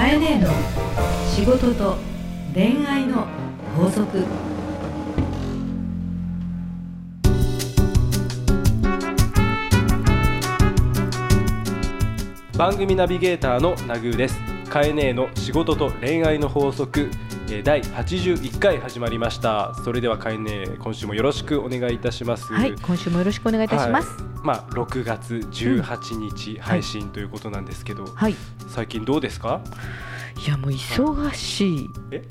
かえねえの仕事と恋愛の法則。番組ナビゲーターのナグーです。カエネーの仕事と恋愛の法則。第81回始まりました。それではカエネー今週もよろしくお願いいたします。はい、今週もよろしくお願いいたします。はい。まあ6月18日配信ということなんですけど、はい、い、最近どうですか？やもう忙しい。え？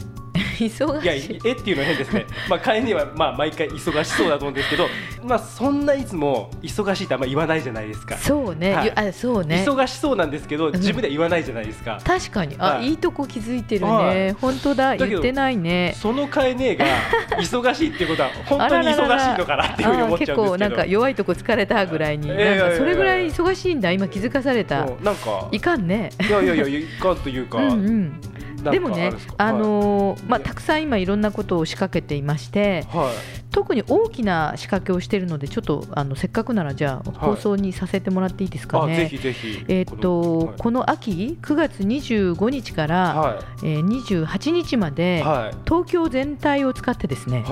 忙いやしい。えっていうのは変ですねまあカエネーはまあ毎回忙しそうだと思うんですけどまあそんないつも忙しいってあんま言わないじゃないですかそうね、はいゆあ、そうね。忙しそうなんですけど自分では言わないじゃないですか、確かに、あ、はいい、いとこ気づいてるはね。本当だ、言ってないね。そのカエネーが 忙しいっていうことは本当に忙しいのかなっていうふうに思っちゃうんですけど結構なんか弱いとこ疲れたぐらいに、いやいやいやなんかそれぐらい忙しいんだ。今気づかされた。なんかいかんね。いやいやいやいかんというか、うんうん。でもねあのーまあたくさん今いろんなことを仕掛けていまして、は特に大きな仕掛けをしているのでちょっとあのせっかくならじゃあ放送にさせてもらっていいですかね。あぜひぜひ。えーっとこの秋9月25日から、はえー28日まいで、はい。東京全体を使ってですね、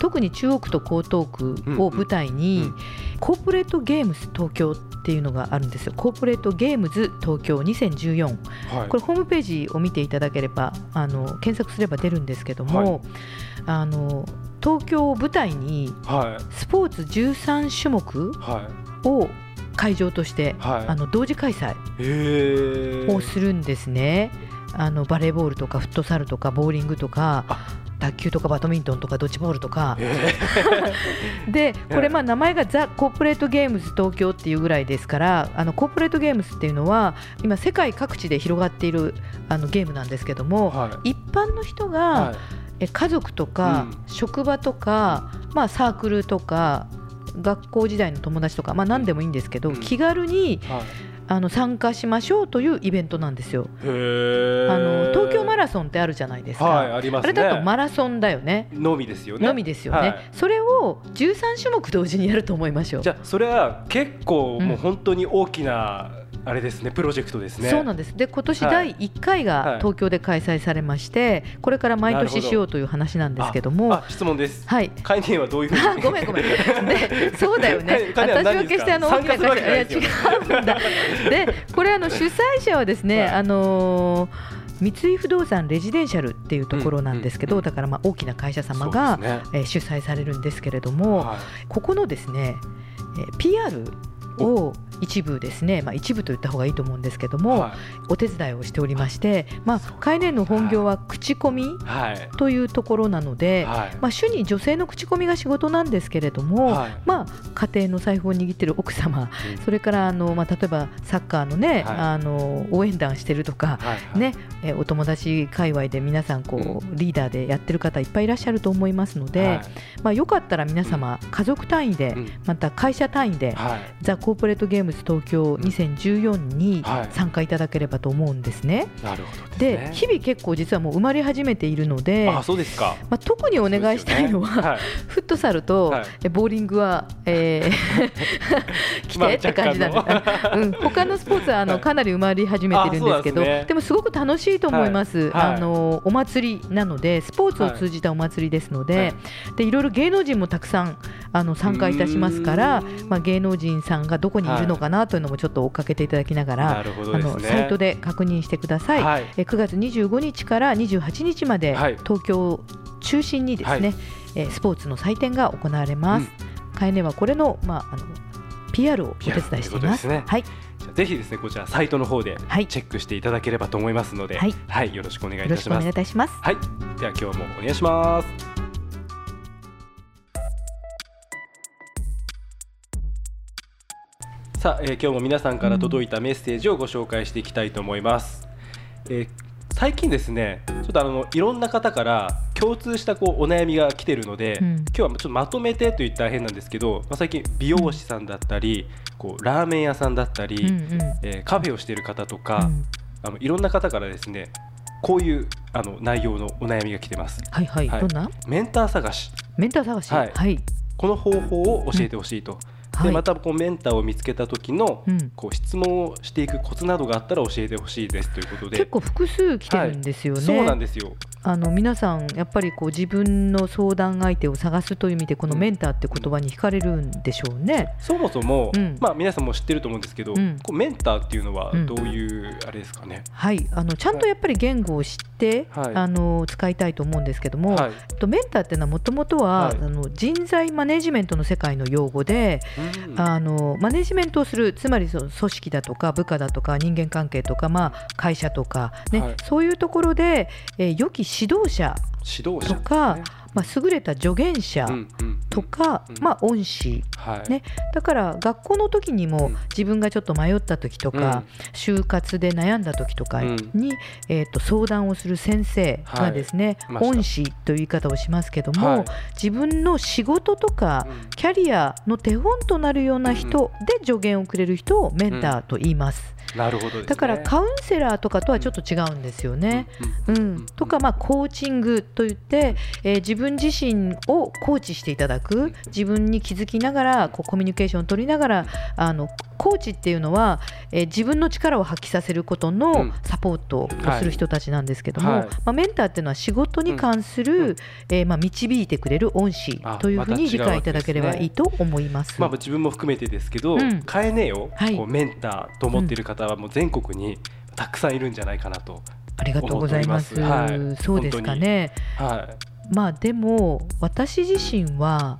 特に中央区と江東区を舞台に、うん。うん。コーポレートゲームズ東京っていうのがあるんですよ。コーポレートゲームズ東京2014はい。これホームページを見ていただければあの検索すれば出るんですけども、あの東京を舞台にはい。スポーツ13種目はい。を会場として、はい。あの同時開催をするんですね。あのバレーボールとかフットサルとかボーリングとか卓球とかバドミントンとかドッジボールとか。へ でこれまあ名前がザ・コーポレートゲームズ東京っていうぐらいですからあのコーポレートゲームズっていうのは今世界各地で広がっているあのゲームなんですけども、はい。一般の人が、はいえ家族とか、うん。職場とか、まあ、サークルとか学校時代の友達とか、まあ、何でもいいんですけど、うん。気軽にはい。あの参加しましょうというイベントなんですよ。あの東京マラソンってあるじゃないですか。はいあすね。あれだとマラソンだよね。のみですよね。のみですよね、はい。それを13種目同時にやると思いましょう。じゃあそれは結構うん。もう本当に大きなあれですねプロジェクトですね。そうなんです。で今年はい。第1回はい。が東京で開催されまして、これから毎年しようという話なんですけども。あ質問です。はい。概念はどういうふうに？あごめんごめん。でそうだよね。私を何ですか？決してあの大きな会社いや違うんだ。でこれあの主催者はですね、はい。あのー三井不動産レジデンシャルっていうところなんですけど、だからまあ大きな会社様が、ね。えー主催されるんですけれども、はい。ここのですね、えー PR を一部ですね、まあ、一部と言った方がいいと思うんですけども、はお手伝いをしておりまして、まあ、カの本業は口コミというところなので、はい。まあ、主に女性の口コミが仕事なんですけれども、はい。まあ、家庭の財布を握っている奥様うん。それからあの、まあ、例えばサッカーの,、ねはい。あの応援団してるとか、ね、えお友達界隈で皆さんこう、リーダーでやってる方いっぱいいらっしゃると思いますので、はい。まあ、よかったら皆様家族単位で、うん。また会社単位で、はい。ザ・コーポレートゲームズ東京2014にはい。参加いただければと思うんですね。なるほどでね。日々結構実はもう生まれ始めているので、あそうですか。まあ、特にお願いしたいのは、ね。はい。フットサルと、はい。えボーリングは、えー 来まあ てって感じなんで、うん、他のスポーツはあの、はい。かなり埋まり始めてるんですけどね。でもすごく楽しいと思います、あのお祭りなのでスポーツを通じたお祭りですので,、はい。でいろいろ芸能人もたくさんあの参加いたしますからまあ、芸能人さんがどこにいるのかなというのもちょっと追っかけていただきながら、なるほどあのサイトで確認してください。はい。え9月25日から28日まで、はい。東京を中心にですね、はい。えースポーツの祭典が行われます。カエネはこれの,、まあ、あの PR をお手伝いしていま。ですすね。はい、じゃあぜひですねこちらサイトの方ではい。チェックしていただければと思いますので、はい。よろしくお願いいよろしくお願いいたします。はい。では今日もお願いしますさあ、えー今日も皆さんから届いたメッセージをご紹介していきたいと思います、えー最近ですねちょっとあのいろんな方から共通したこうお悩みが来てるので、うん。今日はちょっとまとめてと言ったら変なんですけど、まあ、最近美容師さんだったりこうラーメン屋さんだったり、うんうん。えーカフェをしている方とうか、ん。あのいろんな方からですねこういうあの内容のお悩みが来てます。はいはい、はい。どんな？メンター探し。メンター探し。はい。はい。この方法を教えてほしいと、はい。でまたこうメンターを見つけた時の、うん。こう質問をしていくコツなどがあったら教えてほしいですということで。結構複数来てるんですよね。そうなんですよあの皆さんやっぱりこう自分の相談相手を探すという意味でこのメンターって言葉に惹かれるんでしょうね。そもそも、うん。まあ、皆さんも知ってると思うんですけど、うん。こうメンターっていうのはうんどういうあれですかね、はい、あのちゃんとやっぱり言語を知って、はい。あの使いたいと思うんですけども、はい。とメンターっていうのはもともとは、はい。あの人材マネジメントの世界の用語で、うん。あのマネジメントをするつまりその組織だとか部下だとか人間関係とか、まあ、会社とか、ねはい。そういうところで、えー良き指導者指導者とか、ねまあ、優れた助言者うんうんうん。とか、うん。まあ、恩師はい。ねだから学校の時にもうん。自分がちょっと迷った時とか、就活で悩んだ時とかに、えー、と相談をする先生がですね、いました。恩師という言い方をしますけども、はい。自分の仕事とかうん。キャリアの手本となるような人で助言をくれる人をメンターと言います、なるほどですね。だからカウンセラーとかとはちょっと違うんですよね。ううんん、とか、まあ、コーチングといって、えー自分自身をコーチしていただく。自分に気づきながらこうコミュニケーションを取りながらあのコーチっていうのは、えー自分の力を発揮させることうのん。サポートをする人たちなんですけども、はい。まあ、メンターっていうのは仕事に関する、うん。うんえーまあ、導いてくれる恩師あというふうに理解いただければいいと思います。まあ、自分も含めてですけど、うん。カエネをはい。こうメンターと思っている方はもう全国にたくさんいるんじゃないかなと、ありがとうございます。はい。そうですかね。はい、まあでも私自身は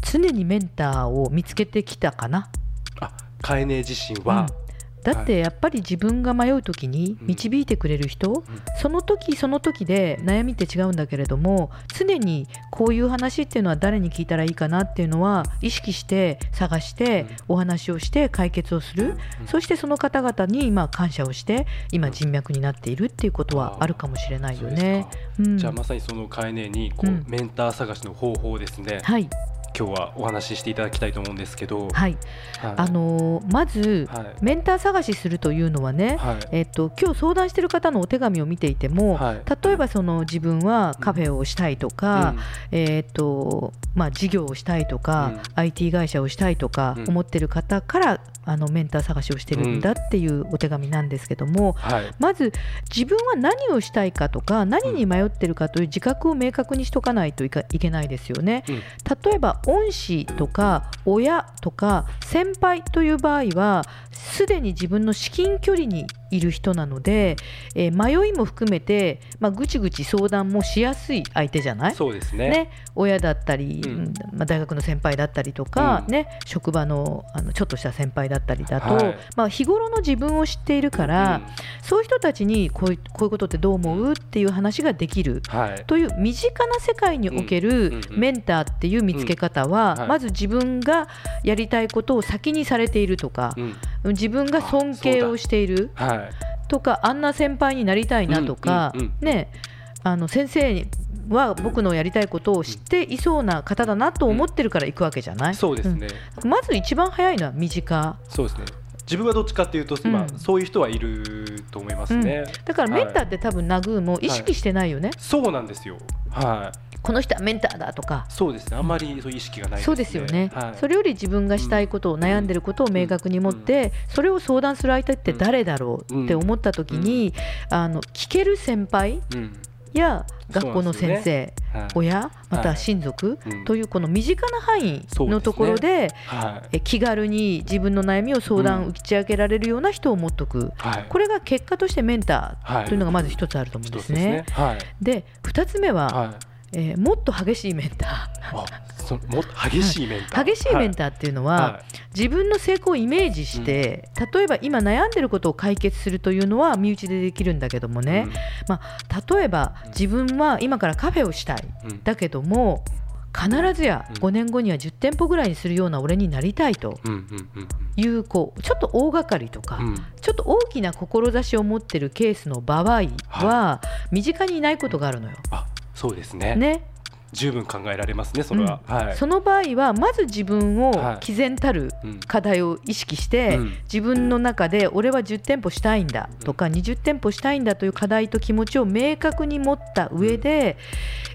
常にメンターを見つけてきたかな。あカエネ自身は、うんだってやっぱり自分が迷う時にうん。導いてくれる人、その時その時で悩みって違うんだけれども常にこういう話っていうのは誰に聞いたらいいかなっていうのは意識して探してお話をして解決をする、うん。そしてその方々にまあ感謝をして今人脈になっているっていうことはあるかもしれないよね。か。うん。じゃあまさにそのカエネにこう、うん。メンター探しの方法をですね、はい今日はお話ししていただきたいと思うんですけど、はい、はい。あのーまず、はい。メンター探しするというのはね、はい。えっと、今日相談している方のお手紙を見ていても、はい。例えばその自分はカフェをしたいとか、えっとまあ、事業をしたいとか、うん。IT 会社をしたいとかうん。思ってる方から、あのメンター探しをしてるんだっていうお手紙なんですけども、はい。まず自分は何をしたいかとか何に迷ってるかという自覚を明確にしとかないといかいけないですよね。うん。例えば恩師とか親とか先輩という場合はすでに自分の至近距離にいる人なので、えー迷いも含めて、まあ、ぐちぐち相談もしやすい相手じゃない？そうですね。ね、親だったり、うん。うんまあ、大学の先輩だったりとか、うん。ね、職場のあのちょっとした先輩だったりだと、はい。まあ、日頃の自分を知っているから、そういう人たちにこういうこういうことってどう思う？っていう話ができる。うんはい。という身近な世界におけうんるうんうん。メンターっていう見つけ方は、まず自分がやりたいことを先にされているとか、うん自分が尊敬をしている。はい。とかあんな先輩になりたいなとか、うんうんうんねあの先生は僕のやりたいことを知っていそうな方だなと思ってるから行くわけじゃない、そうですね、うん。まず一番早いのは身近。そうですね。自分はどっちかっていうと、まあうん。そういう人はいると思いますね、だからメンターって多分ナグーも意識してないよね、そうなんですよ。はいこの人はメンターだとか。そうですね。あんまりそう意識がないね。そうですよね、はい、それより自分がしたいことを悩んでることを明確に持って、それを相談する相手って誰だろうって思った時に、あの聞ける先輩うん。や学校の先生、そうなんですよはい。親または親族、うん。というこの身近な範囲のところではい。え気軽に自分の悩みを相談うん。打ち明けられるような人を持っとく、はい。これが結果としてメンタはいーというのがまず一つあると思うんですね。はい。で2つ目は、はいえーもっと激しいメンタあそも激しいメンター、ー激しいメンーターっていうのは、は自分の成功をイメージして、例えば今悩んでることを解決するというのは身内でできるんだけどもね、まあ、例えば自分は今からカフェをしたい。うん。うんだけども必ずやうん。5年後には10店舗ぐらいにするような俺になりたいとうんうんうんいうこうちょっと大掛かりとか、うん。ちょっと大きな志を持ってるケースの場合は、身近にいないことがあるのよ。あそうですね。ね、十分考えられますねそれは、はい。その場合はまず自分をはい。毅然たるうん。課題を意識して、うん。自分の中で俺は10店舗したいんだとか20店舗したいんだという課題と気持ちを明確に持った上で、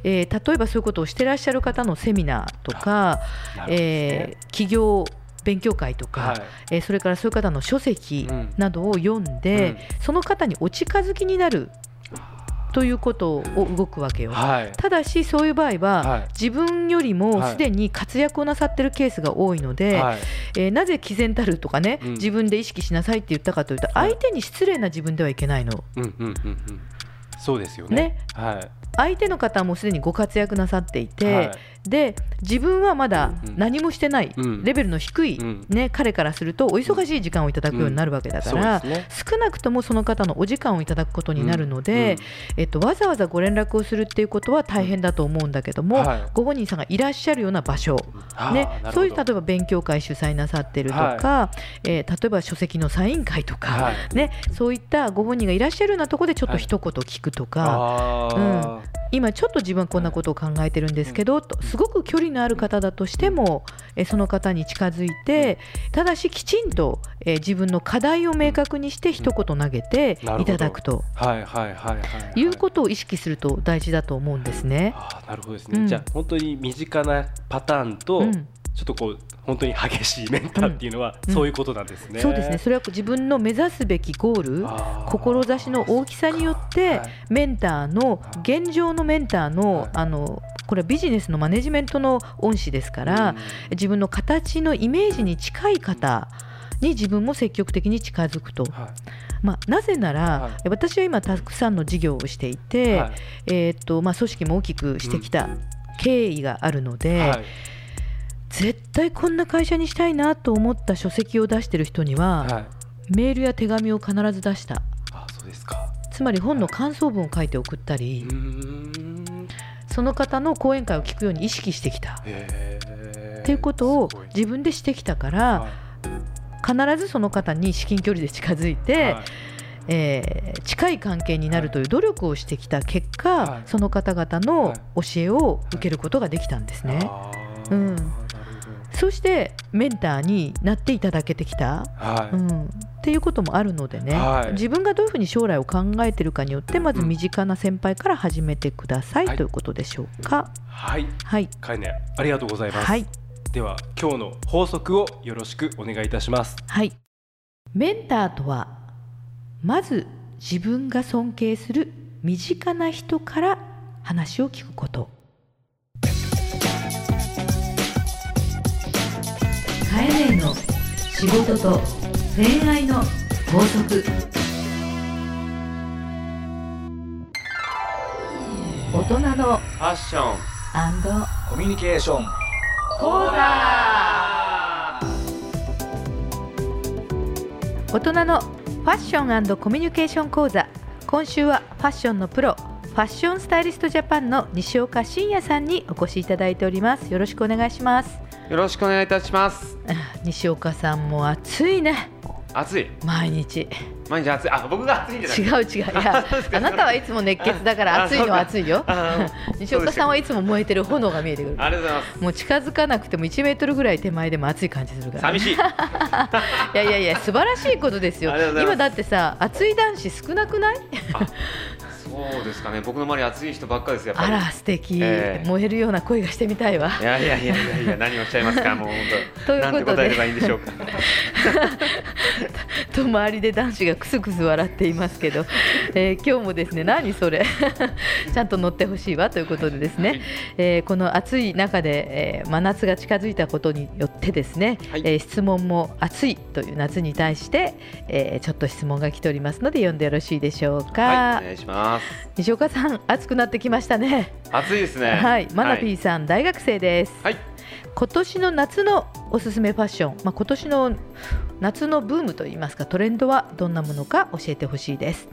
えー例えばそういうことをしてらっしゃる方のセミナーとか、ね。えー企業勉強会とか、はい。えーそれからそういう方の書籍うん。などを読んで、うん。その方にお近づきになるということを動くわけよ。はい。ただしそういう場合は、はい。自分よりもはい。すでに活躍をなさってるケースが多いので、はい。えーなぜ毅然たるとかね、うん。自分で意識しなさいって言ったかというとはい。相手に失礼な自分ではいけないの。うんうんうんうん。そうですよね。ね。はい相手の方はもうすでにご活躍なさっていて、はい。で自分はまだうん何もしてない、うん。レベルの低い、うん。ね、彼からするとお忙しい時間をいただくようになるわけだから、そうですね。少なくともその方のお時間をいただくことになるので、えっと、わざわざご連絡をするっていうことは大変だと思うんだけども、はい。ご本人さんがいらっしゃるような場所、ねそういう例えば勉強会主催なさってるとか、えー例えば書籍のサイン会とか、はい。ね、そういったご本人がいらっしゃるようなところでちょっと一言聞くとか、あー今ちょっと自分はこんなことを考えてるんですけど、とすごく距離のある方だとしても、えーその方に近づいてただしきちんと、えー自分の課題を明確にして一言投げていただくと。はいはいはいはいい。うことを意識すると大事だと思うんですね。なるほどですね、うん。じゃあ本当に身近なパターンと、うんちょっとこう本当に激しいメンターっていうのは、うん。そういうことなんですね。そうですね。それは自分の目指すべきゴール志の大きさによってはい。メンターの現状のメンターの,、はい。あのこれはビジネスのマネジメントの恩師ですから、うん。自分の形のイメージに近い方に自分も積極的に近づくと、はい。まあ、なぜなら、は私は今たくさんの事業をしていて、はい。えーっとまあ、組織も大きくしてきた経緯があるので、はい絶対こんな会社にしたいなと思った書籍を出してる人には、はい。メールや手紙を必ず出した。あそうですか。つまり本の感想文を書いて送ったうり、その方の講演会を聞くように意識してきた。っていうことを自分でしてきたから、はい。必ずその方に至近距離で近づいて、はい。えー近い関係になるという努力をしてきた結果、はい。その方々のはい。教えを受けることができたんですね。うんそしてメンターになっていただけてきた、はい。うん、っていうこともあるのでね、はい。自分がどういうふうに将来を考えているかによってまず身近な先輩から始めてください、はい。ということでしょうか？はい。はい、カイネありがとうございます。はい。では今日の法則をよろしくお願いいたします。はい、メンターとはまず自分が尊敬する身近な人から話を聞くことカエネの仕事と恋愛の法則。大人のファッションコミュニケーション。講大人のファッションコミュニケーション講座。今週はファッションのプロファッションスタイリストジャパンの西岡真也さんにお越しいただいております。よろしくお願いします。よろしくお願いいたします。あ 西岡さんも暑いね。暑い？毎日。毎日暑い？あ僕が暑いんじゃなくて違う違う。いや あなたはいつも熱血だから暑いのは暑いよ。あ 西岡さんはいつも燃えてる炎が見えてくる。ありがとうございますもう近づかなくても1メートルぐらい手前でも暑い感じするから、寂しい。いやいやいや素晴らしいことですよ。今だってさ暑い男子少なくない？そうですかね。僕の周り暑い人ばっかりですやっぱり。あら素敵、ええ。燃えるような声がしてみたいわ。いやいやいやいやいや何をおっしゃいますかもう本当。ということで。なんて答えればいいんでしょうか。と周りで男子がクスクス笑っていますけど、えー今日もですね何それ。ちゃんと乗ってほしいわということでですね、えーこの暑い中で、えー真夏が近づいたことによってですね、はい。えー質問も暑いという夏に対して、えーちょっと質問が来ておりますので読んでよろしいでしょうか、はいお願いします西岡さん暑くなってきましたね。暑いですね。はい。マナピーーさん、大学生です。はい。今年の夏のおすすめファッション、まあ、今年の夏のブームといいますかトレンドはどんなものか教えてほしいです。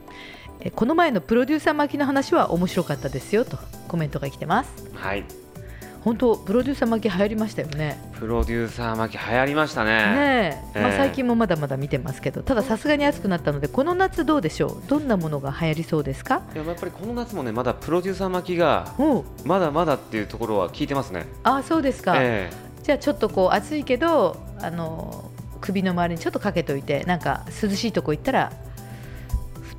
えこの前のプロデューサー巻きの話は面白かったですよとコメントが来てます。はい本当プロデューサー巻き流行りましたよね。プロデューサー巻き流行りましたね。ねえ、まあ、ええ最近もまだまだ見てますけど。たださすがに暑くなったのでこの夏どうでしょう？どんなものが流行りそうですか？いややっぱりこの夏もねまだプロデューサー巻きがまだまだっていうところは聞いてますね。ああそうですか、えじゃあちょっとこう暑いけどあの首の周りにちょっとかけといてなんか涼しいとこ行ったら布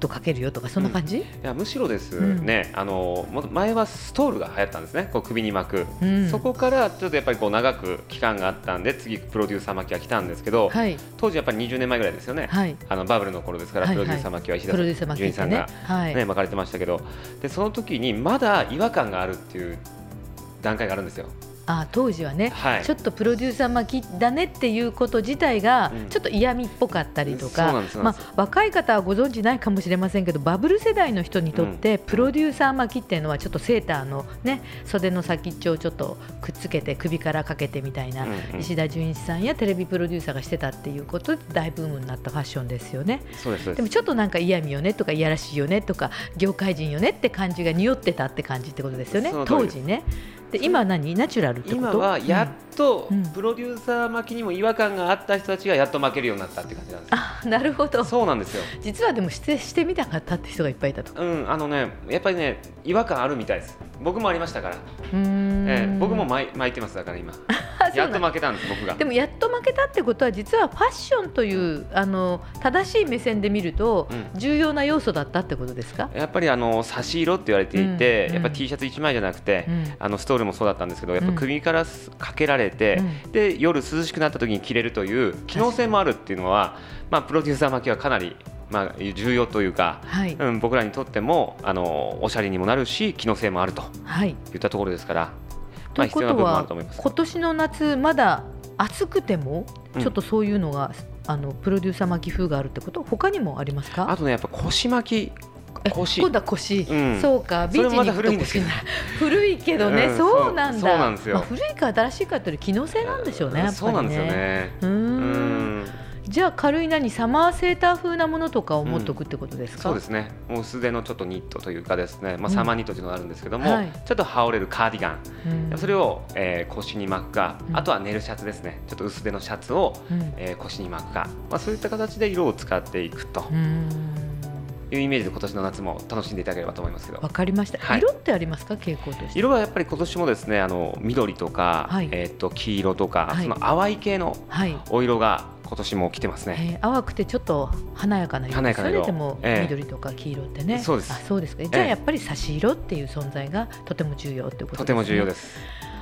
とかけるよとかそんな感じ、いやむしろですうん。ね、あのも前はストールが流行ったんですね。こう首に巻く、うん。そこからちょっとやっぱりこう長く期間があったんで次プロデューサー巻きが来たんですけど、はい。当時やっぱり20年前ぐらいですよね、はい。あのバブルの頃ですから、プロデューサー巻きは石田純一さんが、ねはい。ね巻かれてましたけど。でその時にまだ違和感があるっていう段階があるんですよ。あ当時はね、はい。ちょっとプロデューサー巻きだねっていうこと自体がうん。ちょっと嫌味っぽかったりとかうなんまあ、若い方はご存知ないかもしれませんけどバブル世代の人にとってプロデューサー巻きっていうのはちょっとセーターの、ね、袖の先っちょをちょっとくっつけて首からかけてみたいな、うんうん。石田純一さんやテレビプロデューサーがしてたっていうことで大ブームになったファッションですよね。そうでもちょっとなんか嫌味よねとかいやらしいよねとか業界人よねって感じが匂ってたって感じってことですよね。当時ね。で今は何？ナチュラルってこと？今はやっとうんプロデューサー巻きにも違和感があった人たちがやっと負けるようになったって感じなんですよ。あなるほど。そうなんですよ。実はでもしてしてみたかったって人がいっぱいいたと。うん、あのね、やっぱりね、違和感あるみたいです。僕もありましたから、うーん。ええ僕も巻い巻いてますだから今。やっと負けたんです僕が。でもやっと負けたってことは実はファッションというあの正しい目線で見るとうん。重要な要素だったってことですか、やっぱりあの差し色って言われていて、うん。やっぱ T シャツ1枚じゃなくて、うん。あのストールもそうだったんですけど、やっぱ首からすかけられて、うで夜涼しくなった時に着れるという機能性もあるっていうのは、まあプロデューサー巻きはかなりまあ重要というか。はい、うん、僕らにとってもあのおしゃれにもなるし機能性もあるとはい、いったところですから、まあ必要な部分もあとはると思います。今年の夏まだ暑くてもうん。ちょっとそういうのが、あのプロデューサー巻き風があるってこと？他にもありますか？あとねやっぱ腰巻き今度は腰、うん。そうかビーチに行くと腰な。古いけどね、うん。そうなんだ。そうそうなんですよ。まあ、古いか新しいかという機能性なんでしょうねやっぱりね。そうなんですよね。うじゃあ軽い何サマーセーター風なものとかを持っておくってことですか、そうですね。もう薄手のちょっとニットというかですね、まあうん。サマーニットというのがあるんですけども、はい。ちょっと羽織れるカーディガン、うん。それを、えー腰に巻くか、うん。あとはネルシャツですね。ちょっと薄手のシャツを、うん。えー腰に巻くか、まあそういった形で色を使っていくと。うんいうイメージで今年の夏も楽しんでいただければと思いますけど。わ。かりました、はい。色ってありますか？傾向として。色はやっぱり今年もですね、あの緑とか、はい。えっ、と黄色とか、はい。その淡い系のはい。お色が今年も来てますね。えー、淡くてちょっと華やかな色。華やかな色。それでもええ。緑とか黄色ってね、そうです。あそうですか。じゃあやっぱり差し色っていう存在がとても重要ってことですね。とても重要です。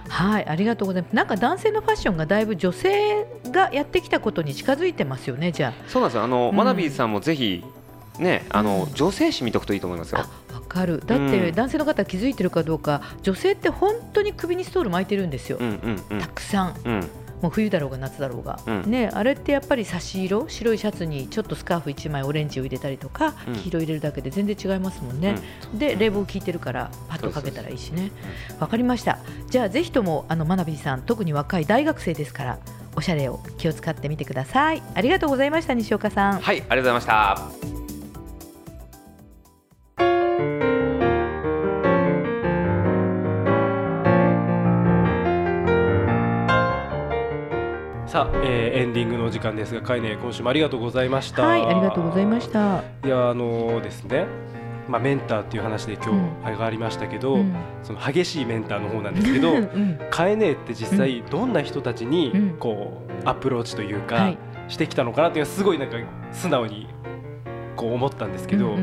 はい。ありがとうございます。なんか男性のファッションがだいぶ女性がやってきたことに近づいてますよねじゃそうなんですよ。あの、うん。マナビーさんもぜひね、あの、うん。女性誌見とくといいと思いますよ。わかる。だってうん。男性の方気づいてるかどうか女性って本当に首にストール巻いてるんですよ、うんうんうん。たくさん。うん。もう冬だろうが夏だろうが、うん。ね、あれってやっぱり差し色白いシャツにちょっとスカーフ1枚オレンジを入れたりとか、うん。黄色入れるだけで全然違いますもんね、で冷房効いてるからパッとかけたらいいしね。わかりました。じゃあぜひともあのマナビーさん特に若い大学生ですからおしゃれを気を使ってみてください。ありがとうございました西岡さん。はい、ありがとうございました。さあ、えーエンディングのお時間ですが、かいね今週もありがとうございました。はいありがとうございました。いやあのですね、まあメンターっていう話で今うん。日上がりましたけど、うん。その激しいメンターの方なんですけど、うんかえねって実際どんな人たちにうん。こうアプローチというか、はい。してきたのかなっていうのはすごいなんか素直にこう思ったんですけど、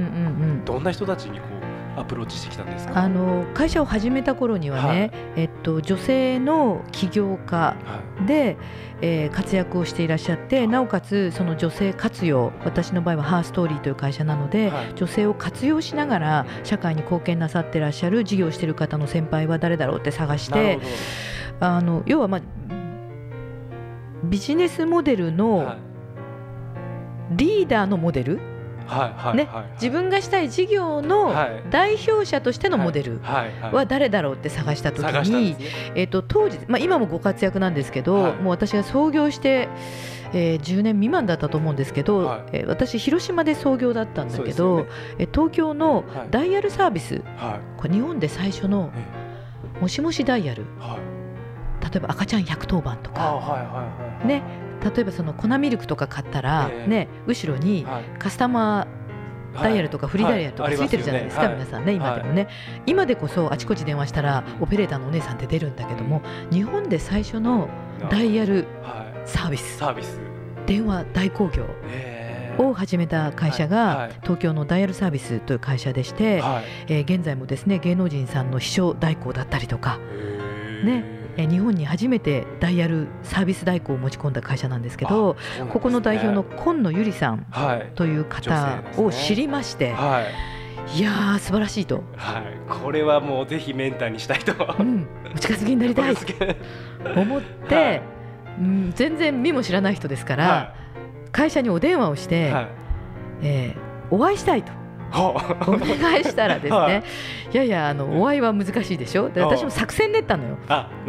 どんな人たちにこうアプローチしてきたんですか？あの会社を始めた頃にはね、はい。えっと、女性の起業家はい。で、えー活躍をしていらっしゃってなおかつその女性活用私の場合はハーストーリーという会社なので、はい。女性を活用しながら社会に貢献なさってらっしゃる事業をしている方の先輩は誰だろうって探してあの要は、まあ、ビジネスモデルどのはい。リーダーのモデル、ねはい自分がしたい事業のはい。代表者としてのモデルは誰だろうって探した時に。えー、と当時、まあ、今もご活躍なんですけど、はい。もう私が創業して、えー10年未満だったと思うんですけど、はい。えー私広島で創業だったんだけど、えー東京のはい。ダイヤルサービス、はい。これ日本で最初のえもしもしダイヤルはい。例えば赤ちゃん110番とか、ね、例えばその粉ミルクとか買ったら、ええ。ね、後ろにはい。カスタマーダイヤルとかフリーダイヤルとかついてるじゃないですか、はい皆さんね、今でもね、今でこそあちこち電話したら、オペレーターのお姉さんって出るんだけども、日本で最初のダイヤルはい。サービス、サービス。電話代行業、えを始めた会社はい。はい。が東京のダイヤルサービスという会社でして、はい。えー現在もですね芸能人さんの秘書代行だったりとか、ねえー日本に初めてダイヤルサービス代行を持ち込んだ会社なんですけどここの代表の今野由里さんはい。という方を知りまして、はい。いやー素晴らしいと、はい。これはもうぜひメンターにしたいと。うん、お近づきになりたい。と思って、はい。うん、全然見も知らない人ですから、は会社にお電話をしいて、はい。えーお会いしたいとお願いしたらですね、はい。い、やいやあのお会いは難しいでしょ？私も作戦練ったのよ。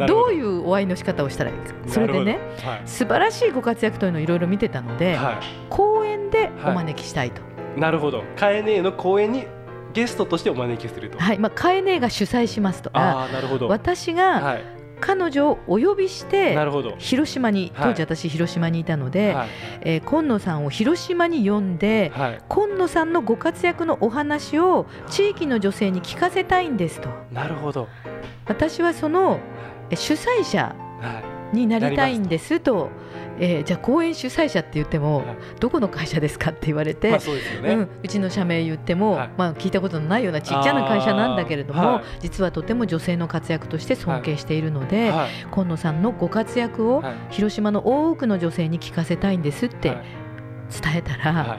ど。ういうお会いの仕方をしたらいいか？それでねはい素晴らしいご活躍というのをいろいろ見てたので、は講演でお招きしたいと、い、なるほど。カエネの講演にゲストとしてお招きすると、はい。まあ、カエネが主催しますと。かああなるほど。私がはい彼女をお呼びして広島にはい。当時私広島にいたので、はい。えー今野さんを広島に呼んではい。今野さんのご活躍のお話を地域の女性に聞かせたいんですと。なるほど。私はそのえ主催者はいになりたいんですと、えーじゃあ講演主催者って言っても、はい。どこの会社ですかって言われて、うちの社名言っても、はい。まあ、聞いたことのないようなちっちゃな会社なんだけれども、実はとても女性の活躍として尊敬しているので、はい。今野さんのご活躍をはい。広島の多くの女性に聞かせたいんですってはい。伝えたら、はい。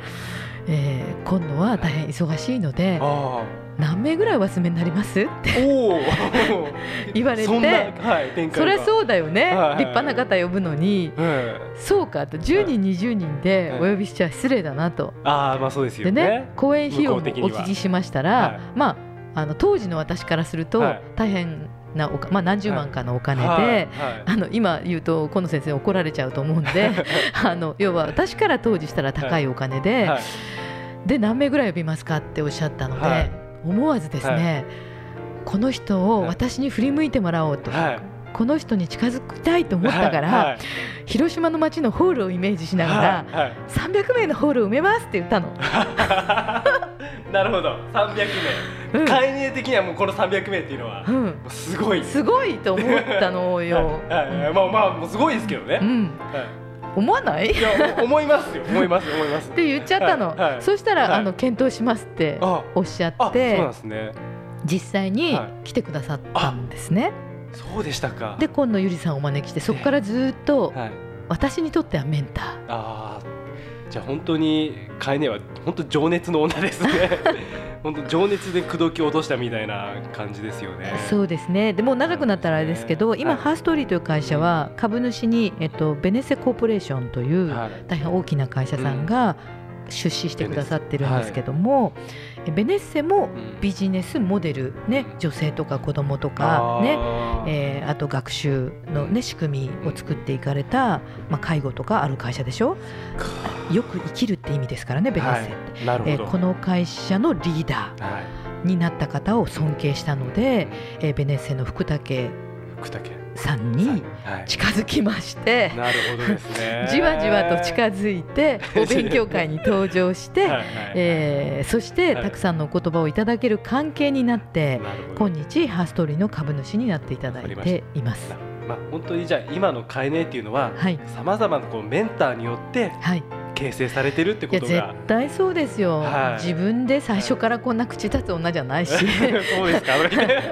えー今野は大変忙しいのであ何名ぐらいお集めになります？って。言われて。そはい、そりゃそうだよね、はいはい。はい立派な方呼ぶのに。うん、そうか。と10人20人でお呼びしちゃ失礼だなと。ああまあそうですよでねね講演費用もお聞きしましたら、はい。まああの当時の私からするとはい。大変なおか、まあ、何十万かのお金で、はい。はい。あの今言うと今野先生怒られちゃうと思うんで あの要は私から当時したら高いお金で、はい。で何名ぐらい呼びますかっておっしゃったので、はい思わずですね、この人を私に振り向いてもらおうと、はい。この人に近づきたいと思ったから、はい。広島の街のホールをイメージしながら、はい。はい。300名のホールを埋めますって言ったの。なるほど。300名、うん。概念的にはもうこの300名っていうのは、すごい。すごいと思ったのよ。はい。はい。はい。まあまあもうすごいですけどね、うん、は思わない？っい、いや思いますよ。思います思います。て言っちゃったの、はいはい。そしたら、はい。あの検討しますってあおっしゃあそうってなんですね。実際にはい。来てくださったんですね。そうでしたか。で今野ゆりさんをお招きしてそこからずっとはい。私にとってはメンター。じゃあ本当にカエネは本当情熱の女ですね。本当情熱で口説き落としたみたいな感じですよね。そうですね。でもう長くなったらあれですけど、今、はい。ハーストーリーという会社は株主に、えっと、ベネッセコーポレーションというはい。大変大きな会社さんが出資してくださってるんですけども、えベネッセもうん。ビジネスモデル、ね、女性とか子供とか、ねえーあと学習の、ね、仕組みを作っていかれた、まあ、介護とかある会社でしょ？よく生きるって意味ですからねベネッセって。はい、えーこの会社のリーダはい。ーになった方を尊敬したので、えーベネッセの福武福武さんにはい。近づきまして、なるほどですね。じわじわと近づいて お勉強会に登場して、はいはいえーそしてはい。たくさんのお言葉をいただける関係になって、なるほど。今日ハーストーリーの株主になっていただいています。まあ本当にじゃあ今のカエネっていうのははい、さまざまなこうメンターによってはい、形成されてるってことが。絶対そうですよ、はい。自分で最初からこんな口立つ女じゃないし。そうですか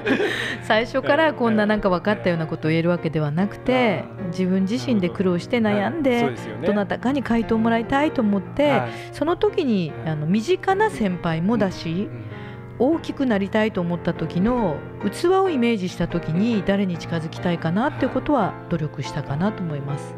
最初からこんななんか分かったようなことを言えるわけではなくて自分自身で苦労して悩んはいでどなたかに回答をもらいたいと思って、はい。その時にあの身近な先輩もだし、うん。大きくなりたいと思った時の器をイメージした時に誰に近づきたいかなっていうことは努力したかなと思います。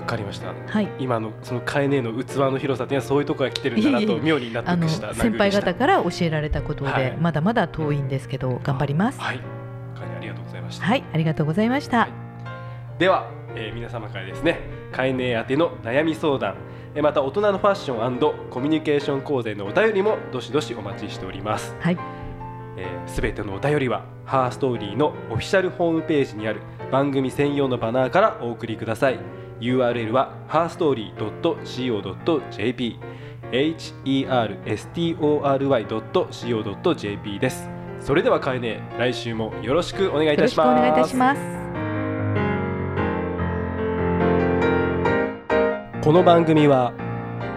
わかりました。はい。今のそのカエネの器の広さっていうのはそういうところが来てるんだないえいえ。と妙に納得した先輩方かから教えられたことで、はい。まだまだ遠いんですけど頑張ります。はい。ありがとうございました。はい、ありがとうございました。では、えー皆様からですねカエネ宛ての悩み相談。えーまた大人のファッションコミュニケーション講座のお便りもどしどしお待ちしております。はい、すべ、全てのお便りはハーストーリーのオフィシャルホームページにある番組専用のバナーからお送りください URL は herstory.co.jp herstory.co.jp ですそれではカエネ来週もよろしくお願いいよろしくおたします願いいたします。この番組は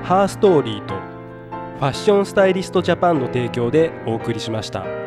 ハーストーリーとファッションスタイリストジャパンの提供でお送りしました。